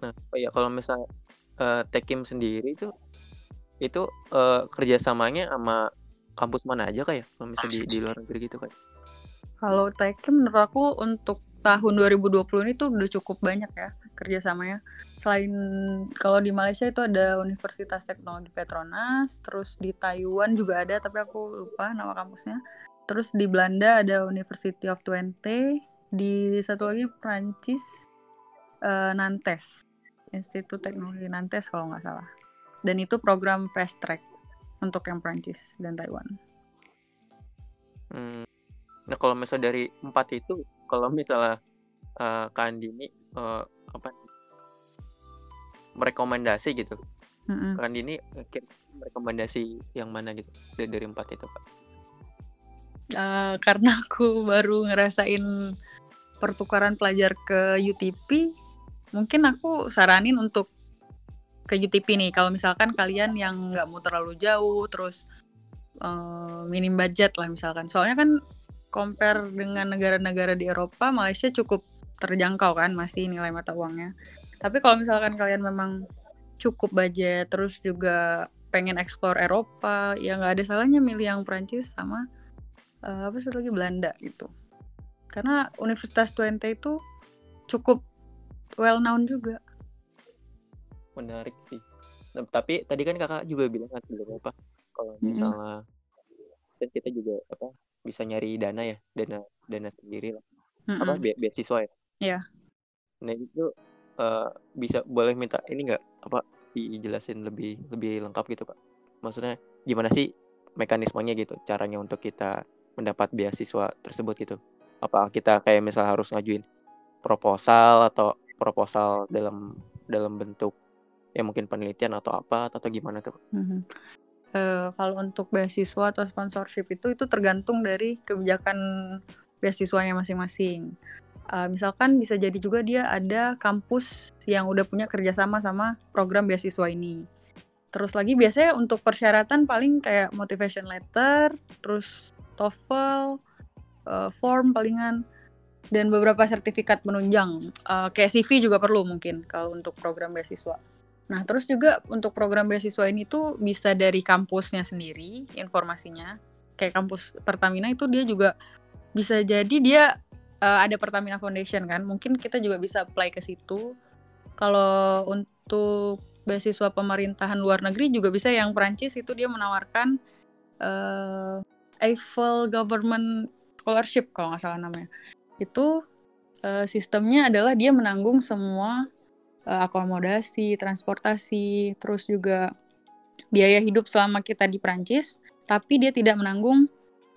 Speaker 3: Nah oh ya kalau misal uh, Tekim sendiri itu itu uh, kerjasamanya sama kampus mana aja kayak ya? kalau misal di, di luar negeri gitu kayak
Speaker 2: kalau Tekim menurut aku untuk tahun 2020 ini tuh udah cukup banyak ya kerjasamanya. Selain kalau di Malaysia itu ada Universitas Teknologi Petronas, terus di Taiwan juga ada tapi aku lupa nama kampusnya. Terus di Belanda ada University of Twente, di satu lagi Prancis uh, Nantes, Institut Teknologi Nantes kalau nggak salah. Dan itu program fast track untuk yang Prancis dan Taiwan.
Speaker 3: Hmm. Nah kalau misalnya dari empat itu, kalau misalnya uh, Kak Andi ini uh, apa merekomendasi gitu. Mm-hmm. kan ini rekomendasi yang mana gitu dari, dari empat itu pak
Speaker 2: uh, karena aku baru ngerasain pertukaran pelajar ke UTP mungkin aku saranin untuk ke UTP nih. Kalau misalkan kalian yang nggak mau terlalu jauh terus uh, minim budget lah misalkan. Soalnya kan compare dengan negara-negara di Eropa Malaysia cukup terjangkau kan masih nilai mata uangnya. Tapi kalau misalkan kalian memang cukup budget terus juga pengen explore Eropa, ya nggak ada salahnya milih yang Prancis sama uh, apa sih lagi Belanda gitu. Karena Universitas Twente itu cukup well known juga.
Speaker 3: Menarik sih. Nah, tapi tadi kan kakak juga bilang kan sebelum apa kalau misalnya mm. dan kita juga apa bisa nyari dana ya dana dana sendiri lah mm -mm. apa be beasiswa ya
Speaker 2: Iya.
Speaker 3: Nah itu, uh, bisa boleh minta ini nggak, apa, dijelasin lebih lebih lengkap gitu, Pak? Maksudnya gimana sih mekanismenya gitu, caranya untuk kita mendapat beasiswa tersebut gitu? Apa kita kayak misal harus ngajuin proposal atau proposal dalam dalam bentuk ya mungkin penelitian atau apa atau gimana tuh?
Speaker 2: Mhm. Uh, kalau untuk beasiswa atau sponsorship itu, itu tergantung dari kebijakan beasiswanya masing-masing. Uh, misalkan bisa jadi juga dia ada kampus yang udah punya kerjasama sama program beasiswa ini. Terus lagi biasanya untuk persyaratan paling kayak motivation letter, terus TOEFL, uh, form palingan dan beberapa sertifikat penunjang. Uh, kayak CV juga perlu mungkin kalau untuk program beasiswa. Nah, terus juga untuk program beasiswa ini tuh bisa dari kampusnya sendiri informasinya. Kayak kampus Pertamina itu dia juga bisa jadi dia uh, ada Pertamina Foundation kan. Mungkin kita juga bisa apply ke situ. Kalau untuk beasiswa pemerintahan luar negeri juga bisa yang Perancis itu dia menawarkan uh, Eiffel Government Scholarship kalau nggak salah namanya itu uh, sistemnya adalah dia menanggung semua uh, akomodasi, transportasi, terus juga biaya hidup selama kita di Prancis, tapi dia tidak menanggung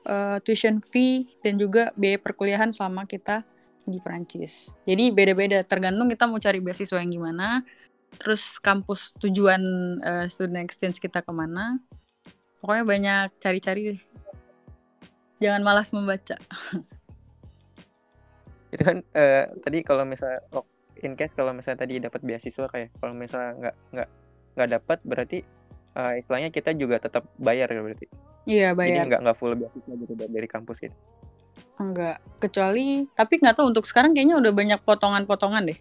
Speaker 2: uh, tuition fee dan juga biaya perkuliahan selama kita di Prancis. Jadi beda-beda, tergantung kita mau cari beasiswa yang gimana, terus kampus tujuan uh, student exchange kita ke mana. Pokoknya banyak cari-cari deh. Jangan malas membaca.
Speaker 3: itu kan uh, tadi kalau misalnya oh, in case kalau misalnya tadi dapat beasiswa kayak kalau misalnya nggak nggak nggak dapat berarti uh, istilahnya kita juga tetap bayar ya berarti?
Speaker 2: Iya bayar.
Speaker 3: jadi nggak nggak full beasiswa gitu dari kampus gitu?
Speaker 2: Enggak. Kecuali tapi nggak tahu untuk sekarang kayaknya udah banyak potongan-potongan deh.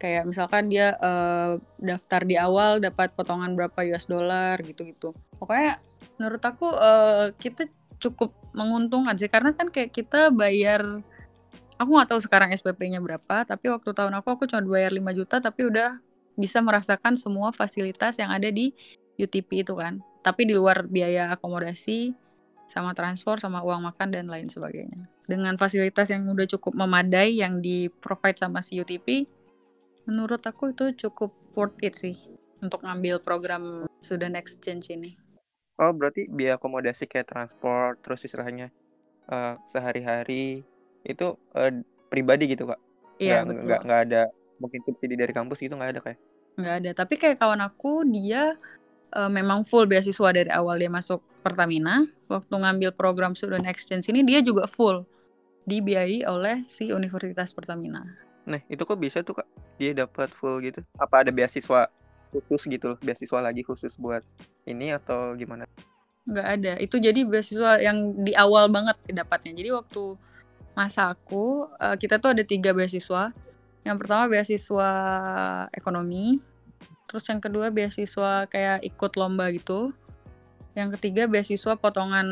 Speaker 2: Kayak misalkan dia uh, daftar di awal dapat potongan berapa US dollar gitu-gitu. Pokoknya menurut aku uh, kita cukup menguntungkan sih. Karena kan kayak kita bayar aku nggak tahu sekarang SPP-nya berapa, tapi waktu tahun aku aku cuma bayar 5 juta tapi udah bisa merasakan semua fasilitas yang ada di UTP itu kan. Tapi di luar biaya akomodasi, sama transport, sama uang makan dan lain sebagainya. Dengan fasilitas yang udah cukup memadai yang di provide sama si UTP, menurut aku itu cukup worth it sih untuk ngambil program student exchange ini.
Speaker 3: Oh, berarti biaya akomodasi kayak transport, terus istilahnya uh, sehari-hari itu uh, pribadi gitu kak
Speaker 2: iya
Speaker 3: nggak, nggak nggak ada mungkin subsidi dari kampus gitu nggak ada kayak
Speaker 2: nggak ada tapi kayak kawan aku dia uh, memang full beasiswa dari awal dia masuk Pertamina. Waktu ngambil program student exchange ini dia juga full dibiayai oleh si Universitas Pertamina.
Speaker 3: Nah itu kok bisa tuh kak? Dia dapat full gitu? Apa ada beasiswa khusus gitu loh? Beasiswa lagi khusus buat ini atau gimana?
Speaker 2: Nggak ada. Itu jadi beasiswa yang di awal banget dapatnya. Jadi waktu masa aku uh, kita tuh ada tiga beasiswa. Yang pertama beasiswa ekonomi, terus yang kedua beasiswa kayak ikut lomba gitu. Yang ketiga beasiswa potongan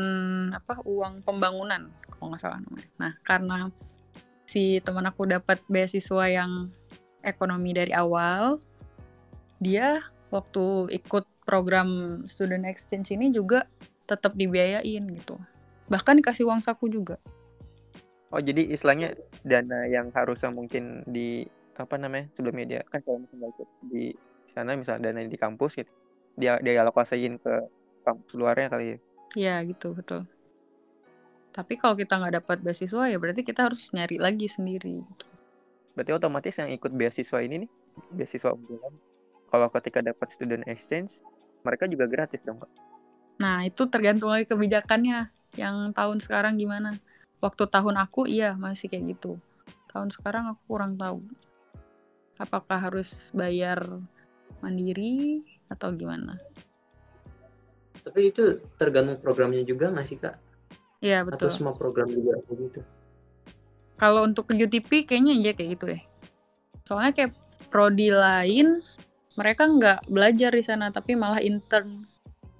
Speaker 2: apa uang pembangunan kalau nggak salah. Nah karena si teman aku dapat beasiswa yang ekonomi dari awal, dia waktu ikut program student exchange ini juga tetap dibiayain gitu. Bahkan dikasih uang saku juga.
Speaker 3: Oh jadi istilahnya dana yang harusnya mungkin di apa namanya sebelumnya dia kan kalau misalnya ikut di sana misalnya dana di kampus gitu dia dia alokasiin ke kampus luarnya kali ya?
Speaker 2: Iya gitu betul. Tapi kalau kita nggak dapat beasiswa ya berarti kita harus nyari lagi sendiri. Gitu.
Speaker 3: Berarti otomatis yang ikut beasiswa ini nih beasiswa unggulan kalau ketika dapat student exchange mereka juga gratis dong kak?
Speaker 2: Nah itu tergantung lagi kebijakannya yang tahun sekarang gimana waktu tahun aku iya masih kayak gitu tahun sekarang aku kurang tahu apakah harus bayar mandiri atau gimana?
Speaker 1: Tapi itu tergantung programnya juga nggak sih kak?
Speaker 2: Iya betul.
Speaker 1: atau semua program juga begitu
Speaker 2: kalau untuk UTP kayaknya iya kayak gitu deh. Soalnya kayak prodi lain mereka nggak belajar di sana tapi malah intern.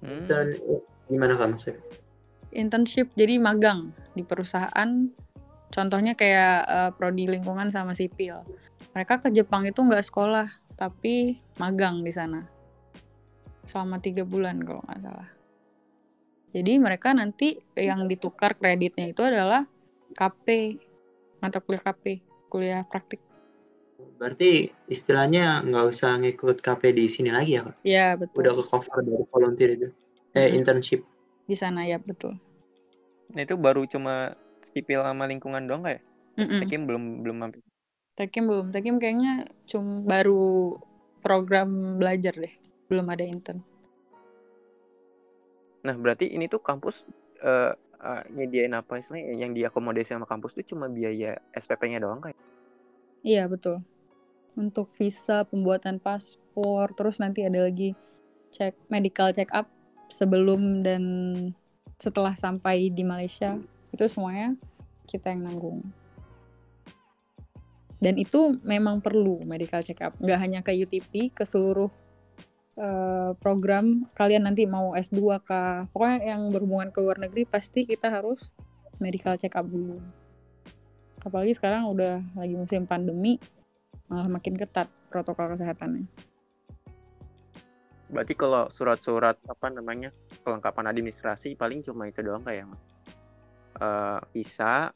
Speaker 1: Intern hmm. gimana kak maksudnya?
Speaker 2: Internship jadi magang di perusahaan. Contohnya kayak uh, prodi lingkungan sama sipil. Mereka ke Jepang itu nggak sekolah tapi magang di sana selama tiga bulan kalau nggak salah jadi mereka nanti yang ditukar kreditnya itu adalah KP mata kuliah KP kuliah praktik
Speaker 1: berarti istilahnya nggak usah ngikut KP di sini lagi ya kak?
Speaker 2: Iya betul.
Speaker 1: Udah ke cover dari volunteer itu, eh hmm. internship
Speaker 2: di sana ya betul.
Speaker 3: Nah itu baru cuma sipil sama lingkungan doang kayak? Mm Tekim belum belum mampir.
Speaker 2: Tekim belum. Tekim kayaknya cuma baru program belajar deh. Belum ada intern.
Speaker 3: Nah berarti ini tuh kampus uh, uh, nyediain apa istilahnya yang diakomodasi sama kampus tuh cuma biaya SPP-nya doang kayak?
Speaker 2: Iya betul. Untuk visa, pembuatan paspor, terus nanti ada lagi cek medical check up sebelum dan setelah sampai di Malaysia itu semuanya kita yang nanggung. Dan itu memang perlu medical check up, nggak hanya ke UTP, ke seluruh uh, program kalian nanti mau S2 kah, pokoknya yang berhubungan ke luar negeri pasti kita harus medical check up dulu. Apalagi sekarang udah lagi musim pandemi, malah makin ketat protokol kesehatannya.
Speaker 3: Berarti kalau surat-surat apa namanya kelengkapan administrasi paling cuma itu doang kayak uh, visa,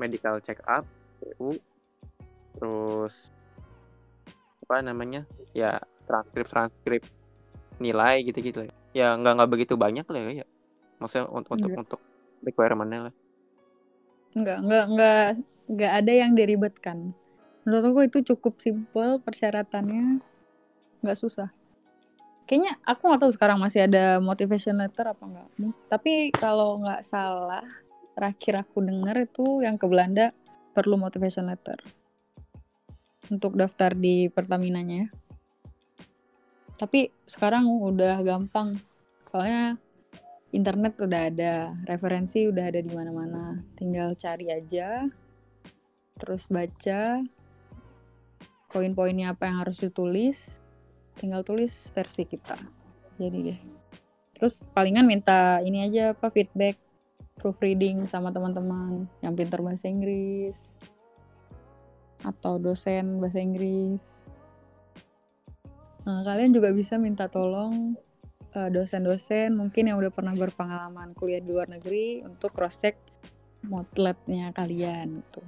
Speaker 3: medical check up, terus apa namanya? Ya transkrip transkrip nilai gitu-gitu ya ya nggak nggak begitu banyak lah ya maksudnya untuk untuk untuk requirementnya lah.
Speaker 2: Nggak nggak nggak nggak ada yang diribetkan. Menurut aku itu cukup simpel persyaratannya. Nggak susah. Kayaknya aku nggak tahu sekarang masih ada motivation letter apa enggak tapi kalau nggak salah terakhir aku dengar itu yang ke Belanda perlu motivation letter untuk daftar di Pertamina-nya. Tapi sekarang udah gampang. Soalnya internet udah ada, referensi udah ada di mana-mana. Tinggal cari aja, terus baca poin-poinnya apa yang harus ditulis, tinggal tulis versi kita. Jadi deh. Terus palingan minta ini aja apa feedback proofreading sama teman-teman yang pintar bahasa Inggris atau dosen bahasa Inggris. Nah, kalian juga bisa minta tolong eh, dosen-dosen mungkin yang udah pernah berpengalaman kuliah di luar negeri untuk cross check motletnya kalian gitu.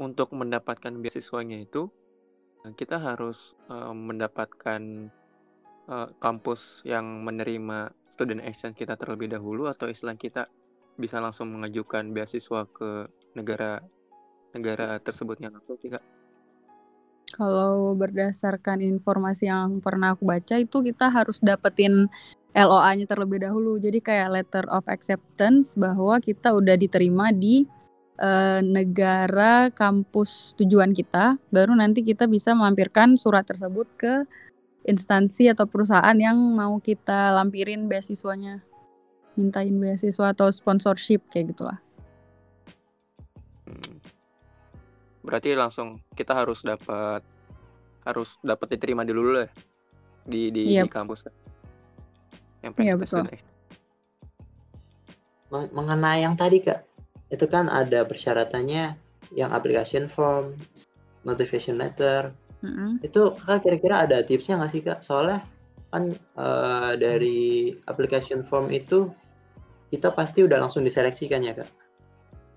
Speaker 3: Untuk mendapatkan beasiswanya itu kita harus uh, mendapatkan uh, kampus yang menerima student exchange kita terlebih dahulu atau istilah kita bisa langsung mengajukan beasiswa ke negara negara tersebutnya langsung sih kak?
Speaker 2: Kalau berdasarkan informasi yang pernah aku baca itu kita harus dapetin LOA-nya terlebih dahulu. Jadi kayak letter of acceptance bahwa kita udah diterima di uh, negara kampus tujuan kita. Baru nanti kita bisa melampirkan surat tersebut ke instansi atau perusahaan yang mau kita lampirin beasiswanya mintain beasiswa atau sponsorship kayak gitulah.
Speaker 3: Hmm. Berarti langsung kita harus dapat harus dapat diterima dulu lah di di, yep. di kampus.
Speaker 2: Yang iya betul.
Speaker 1: Mengenai yang tadi kak, itu kan ada persyaratannya yang application form, motivation letter. Mm -hmm. Itu kak kira-kira ada tipsnya nggak sih kak? Soalnya kan uh, dari application form itu kita pasti udah langsung diseleksikan ya kak?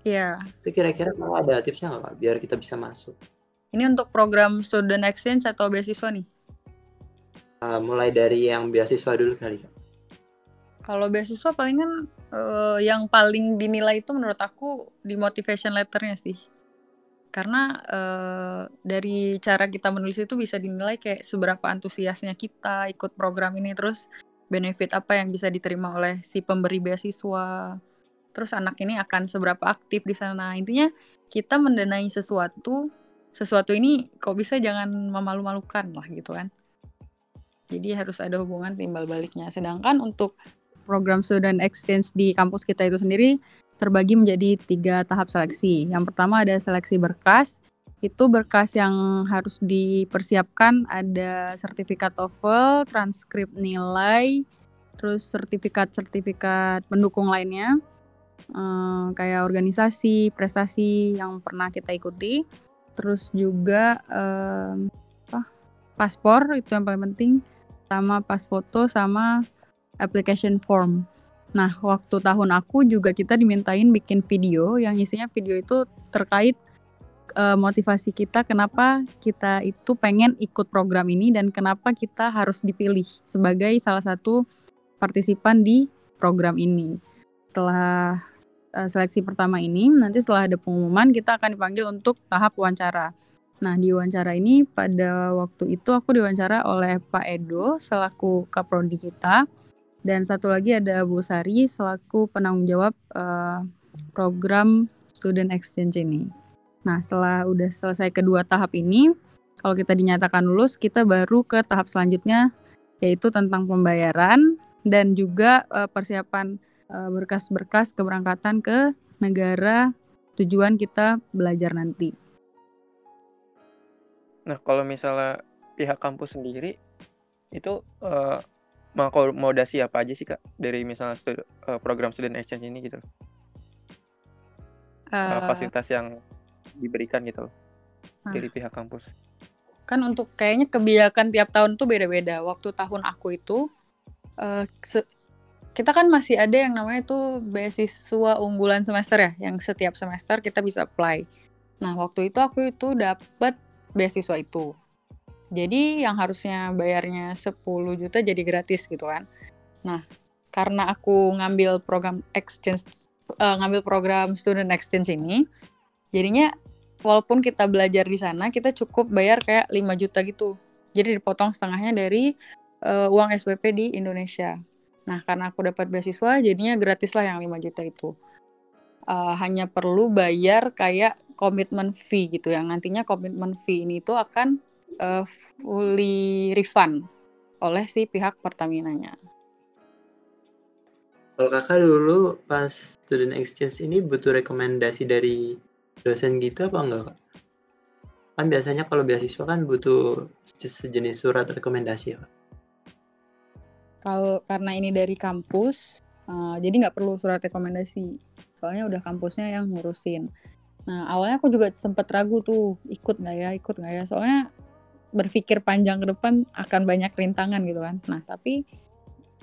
Speaker 2: Iya.
Speaker 1: Itu kira-kira kalau ada tipsnya nggak kak biar kita bisa masuk?
Speaker 2: Ini untuk program student exchange atau beasiswa nih?
Speaker 1: Uh, mulai dari yang beasiswa dulu kali kak.
Speaker 2: Kalau beasiswa palingan uh, yang paling dinilai itu menurut aku di motivation letternya sih karena uh, dari cara kita menulis itu bisa dinilai kayak seberapa antusiasnya kita ikut program ini terus benefit apa yang bisa diterima oleh si pemberi beasiswa terus anak ini akan seberapa aktif di sana intinya kita mendanai sesuatu sesuatu ini kok bisa jangan memalu-malukan lah gitu kan jadi harus ada hubungan timbal baliknya sedangkan untuk program student exchange di kampus kita itu sendiri terbagi menjadi tiga tahap seleksi. Yang pertama ada seleksi berkas. Itu berkas yang harus dipersiapkan. Ada sertifikat TOEFL, transkrip nilai, terus sertifikat-sertifikat pendukung lainnya, eh, kayak organisasi, prestasi yang pernah kita ikuti, terus juga eh, paspor itu yang paling penting, sama pas foto sama application form. Nah, waktu tahun aku juga kita dimintain bikin video yang isinya video itu terkait uh, motivasi kita kenapa kita itu pengen ikut program ini dan kenapa kita harus dipilih sebagai salah satu partisipan di program ini. Setelah uh, seleksi pertama ini, nanti setelah ada pengumuman kita akan dipanggil untuk tahap wawancara. Nah, di wawancara ini pada waktu itu aku diwawancara oleh Pak Edo selaku kaprodi kita dan satu lagi ada Bu Sari selaku penanggung jawab uh, program student exchange ini. Nah, setelah udah selesai kedua tahap ini, kalau kita dinyatakan lulus, kita baru ke tahap selanjutnya yaitu tentang pembayaran dan juga uh, persiapan uh, berkas-berkas keberangkatan ke negara tujuan kita belajar nanti.
Speaker 3: Nah, kalau misalnya pihak kampus sendiri itu uh, mengakomodasi apa aja sih kak dari misalnya studi, uh, program student exchange ini gitu? Uh, fasilitas yang diberikan gitu loh uh, dari pihak kampus.
Speaker 2: Kan untuk kayaknya kebijakan tiap tahun tuh beda-beda. Waktu tahun aku itu uh, kita kan masih ada yang namanya tuh beasiswa unggulan semester ya, yang setiap semester kita bisa apply. Nah, waktu itu aku itu dapat beasiswa itu. Jadi yang harusnya bayarnya 10 juta jadi gratis gitu kan. Nah, karena aku ngambil program exchange uh, ngambil program student exchange ini, jadinya walaupun kita belajar di sana, kita cukup bayar kayak 5 juta gitu. Jadi dipotong setengahnya dari uh, uang SPP di Indonesia. Nah, karena aku dapat beasiswa, jadinya gratis lah yang 5 juta itu. Uh, hanya perlu bayar kayak komitmen fee gitu yang nantinya komitmen fee ini itu akan uh, fully refund oleh si pihak Pertamina-nya.
Speaker 1: Kalau kakak dulu pas student exchange ini butuh rekomendasi dari dosen gitu apa enggak kak? Kan biasanya kalau beasiswa kan butuh sejenis surat rekomendasi ya?
Speaker 2: Kalau karena ini dari kampus, uh, jadi nggak perlu surat rekomendasi. Soalnya udah kampusnya yang ngurusin. Nah awalnya aku juga sempat ragu tuh ikut nggak ya, ikut nggak ya. Soalnya berpikir panjang ke depan akan banyak rintangan gitu kan. Nah tapi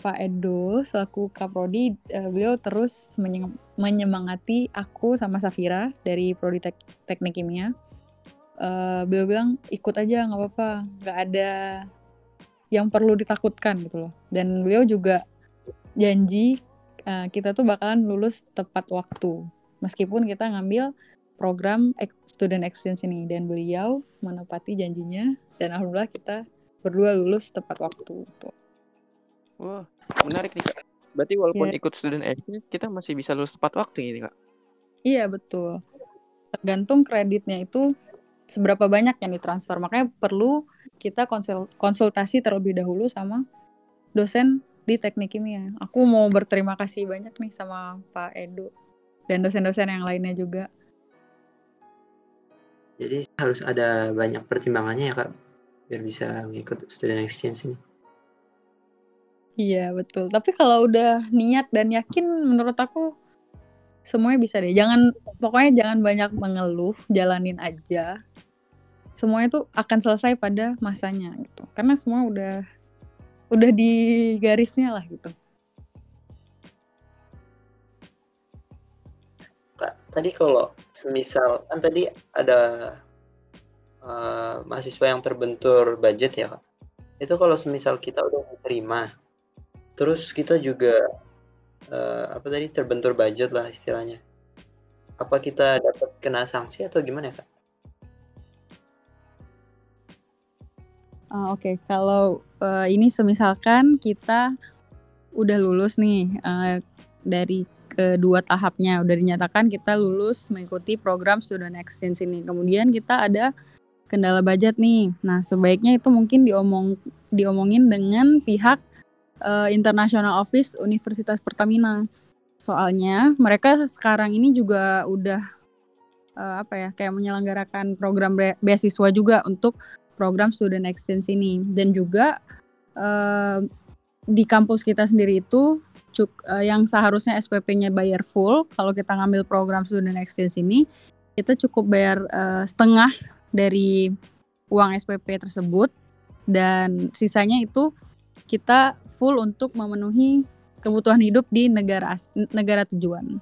Speaker 2: Pak Edo selaku Kaprodi uh, beliau terus menyemangati aku sama Safira dari Prodi Tek Teknik Kimia. Uh, beliau bilang ikut aja nggak apa-apa, nggak ada yang perlu ditakutkan gitu loh. Dan beliau juga janji uh, kita tuh bakalan lulus tepat waktu meskipun kita ngambil program student exchange ini dan beliau menepati janjinya dan alhamdulillah kita berdua lulus tepat waktu. Tuh.
Speaker 3: Wah, menarik nih. Berarti walaupun yeah. ikut student exchange, kita masih bisa lulus tepat waktu ini kak?
Speaker 2: Iya betul. Tergantung kreditnya itu seberapa banyak yang ditransfer. Makanya perlu kita konsul konsultasi terlebih dahulu sama dosen di teknik kimia. Aku mau berterima kasih banyak nih sama Pak Edo dan dosen-dosen yang lainnya juga.
Speaker 1: Jadi harus ada banyak pertimbangannya ya kak, biar bisa mengikut student exchange ini.
Speaker 2: Iya betul, tapi kalau udah niat dan yakin menurut aku semuanya bisa deh. Jangan pokoknya jangan banyak mengeluh, jalanin aja. Semuanya tuh akan selesai pada masanya gitu. Karena semua udah udah di garisnya lah gitu.
Speaker 1: Kak, tadi kalau semisal kan tadi ada uh, mahasiswa yang terbentur budget ya Kak. Itu kalau semisal kita udah diterima Terus kita juga uh, apa tadi terbentur budget lah istilahnya. Apa kita dapat kena sanksi atau gimana kak?
Speaker 2: Uh, Oke, okay. kalau uh, ini semisalkan kita udah lulus nih uh, dari kedua tahapnya udah dinyatakan kita lulus mengikuti program student exchange ini. Kemudian kita ada kendala budget nih. Nah, sebaiknya itu mungkin diomong diomongin dengan pihak uh, International Office Universitas Pertamina. Soalnya mereka sekarang ini juga udah uh, apa ya kayak menyelenggarakan program beasiswa juga untuk program student exchange ini dan juga uh, di kampus kita sendiri itu cuk, uh, yang seharusnya SPP-nya bayar full kalau kita ngambil program student exchange ini kita cukup bayar uh, setengah dari uang SPP tersebut dan sisanya itu kita full untuk memenuhi kebutuhan hidup di negara negara tujuan.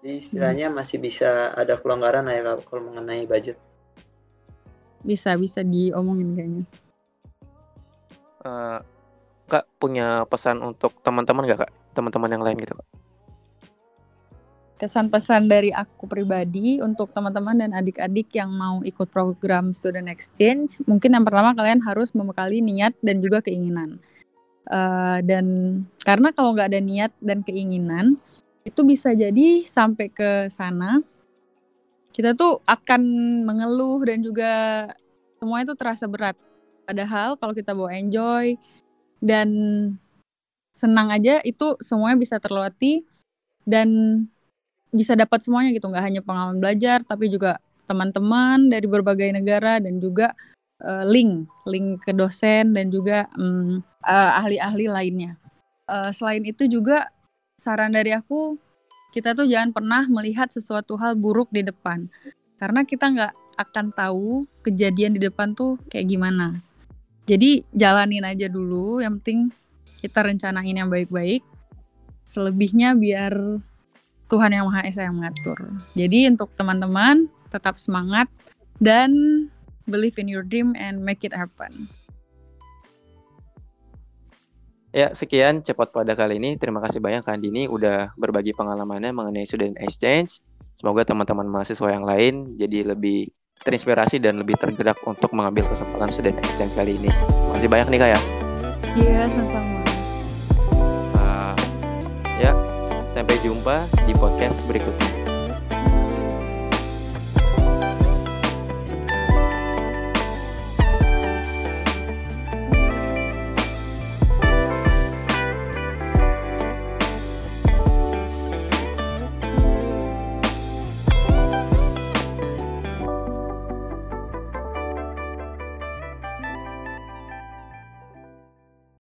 Speaker 1: Jadi istilahnya hmm. masih bisa ada kelonggaran ya kalau mengenai budget.
Speaker 2: Bisa bisa diomongin kayaknya.
Speaker 3: Uh, kak punya pesan untuk teman-teman gak kak? Teman-teman yang lain gitu kak?
Speaker 2: Kesan pesan dari aku pribadi untuk teman-teman dan adik-adik yang mau ikut program student exchange mungkin yang pertama kalian harus membekali niat dan juga keinginan. Uh, dan karena kalau nggak ada niat dan keinginan itu bisa jadi sampai ke sana kita tuh akan mengeluh dan juga semua itu terasa berat. Padahal kalau kita bawa enjoy dan senang aja itu semuanya bisa terlewati dan bisa dapat semuanya gitu. Nggak hanya pengalaman belajar tapi juga teman-teman dari berbagai negara dan juga uh, link link ke dosen dan juga um, uh, ahli-ahli lainnya. Uh, selain itu juga saran dari aku kita tuh jangan pernah melihat sesuatu hal buruk di depan. Karena kita nggak akan tahu kejadian di depan tuh kayak gimana. Jadi jalanin aja dulu yang penting kita rencanain yang baik-baik. Selebihnya biar Tuhan yang Maha Esa yang mengatur jadi untuk teman-teman tetap semangat dan believe in your dream and make it happen
Speaker 3: Ya, sekian cepat pada kali ini. Terima kasih banyak Kak Dini udah berbagi pengalamannya mengenai student exchange. Semoga teman-teman mahasiswa yang lain jadi lebih terinspirasi dan lebih tergerak untuk mengambil kesempatan student exchange kali ini. Terima kasih banyak nih Kak ya.
Speaker 2: Iya, sama-sama.
Speaker 3: Sampai jumpa di podcast berikutnya.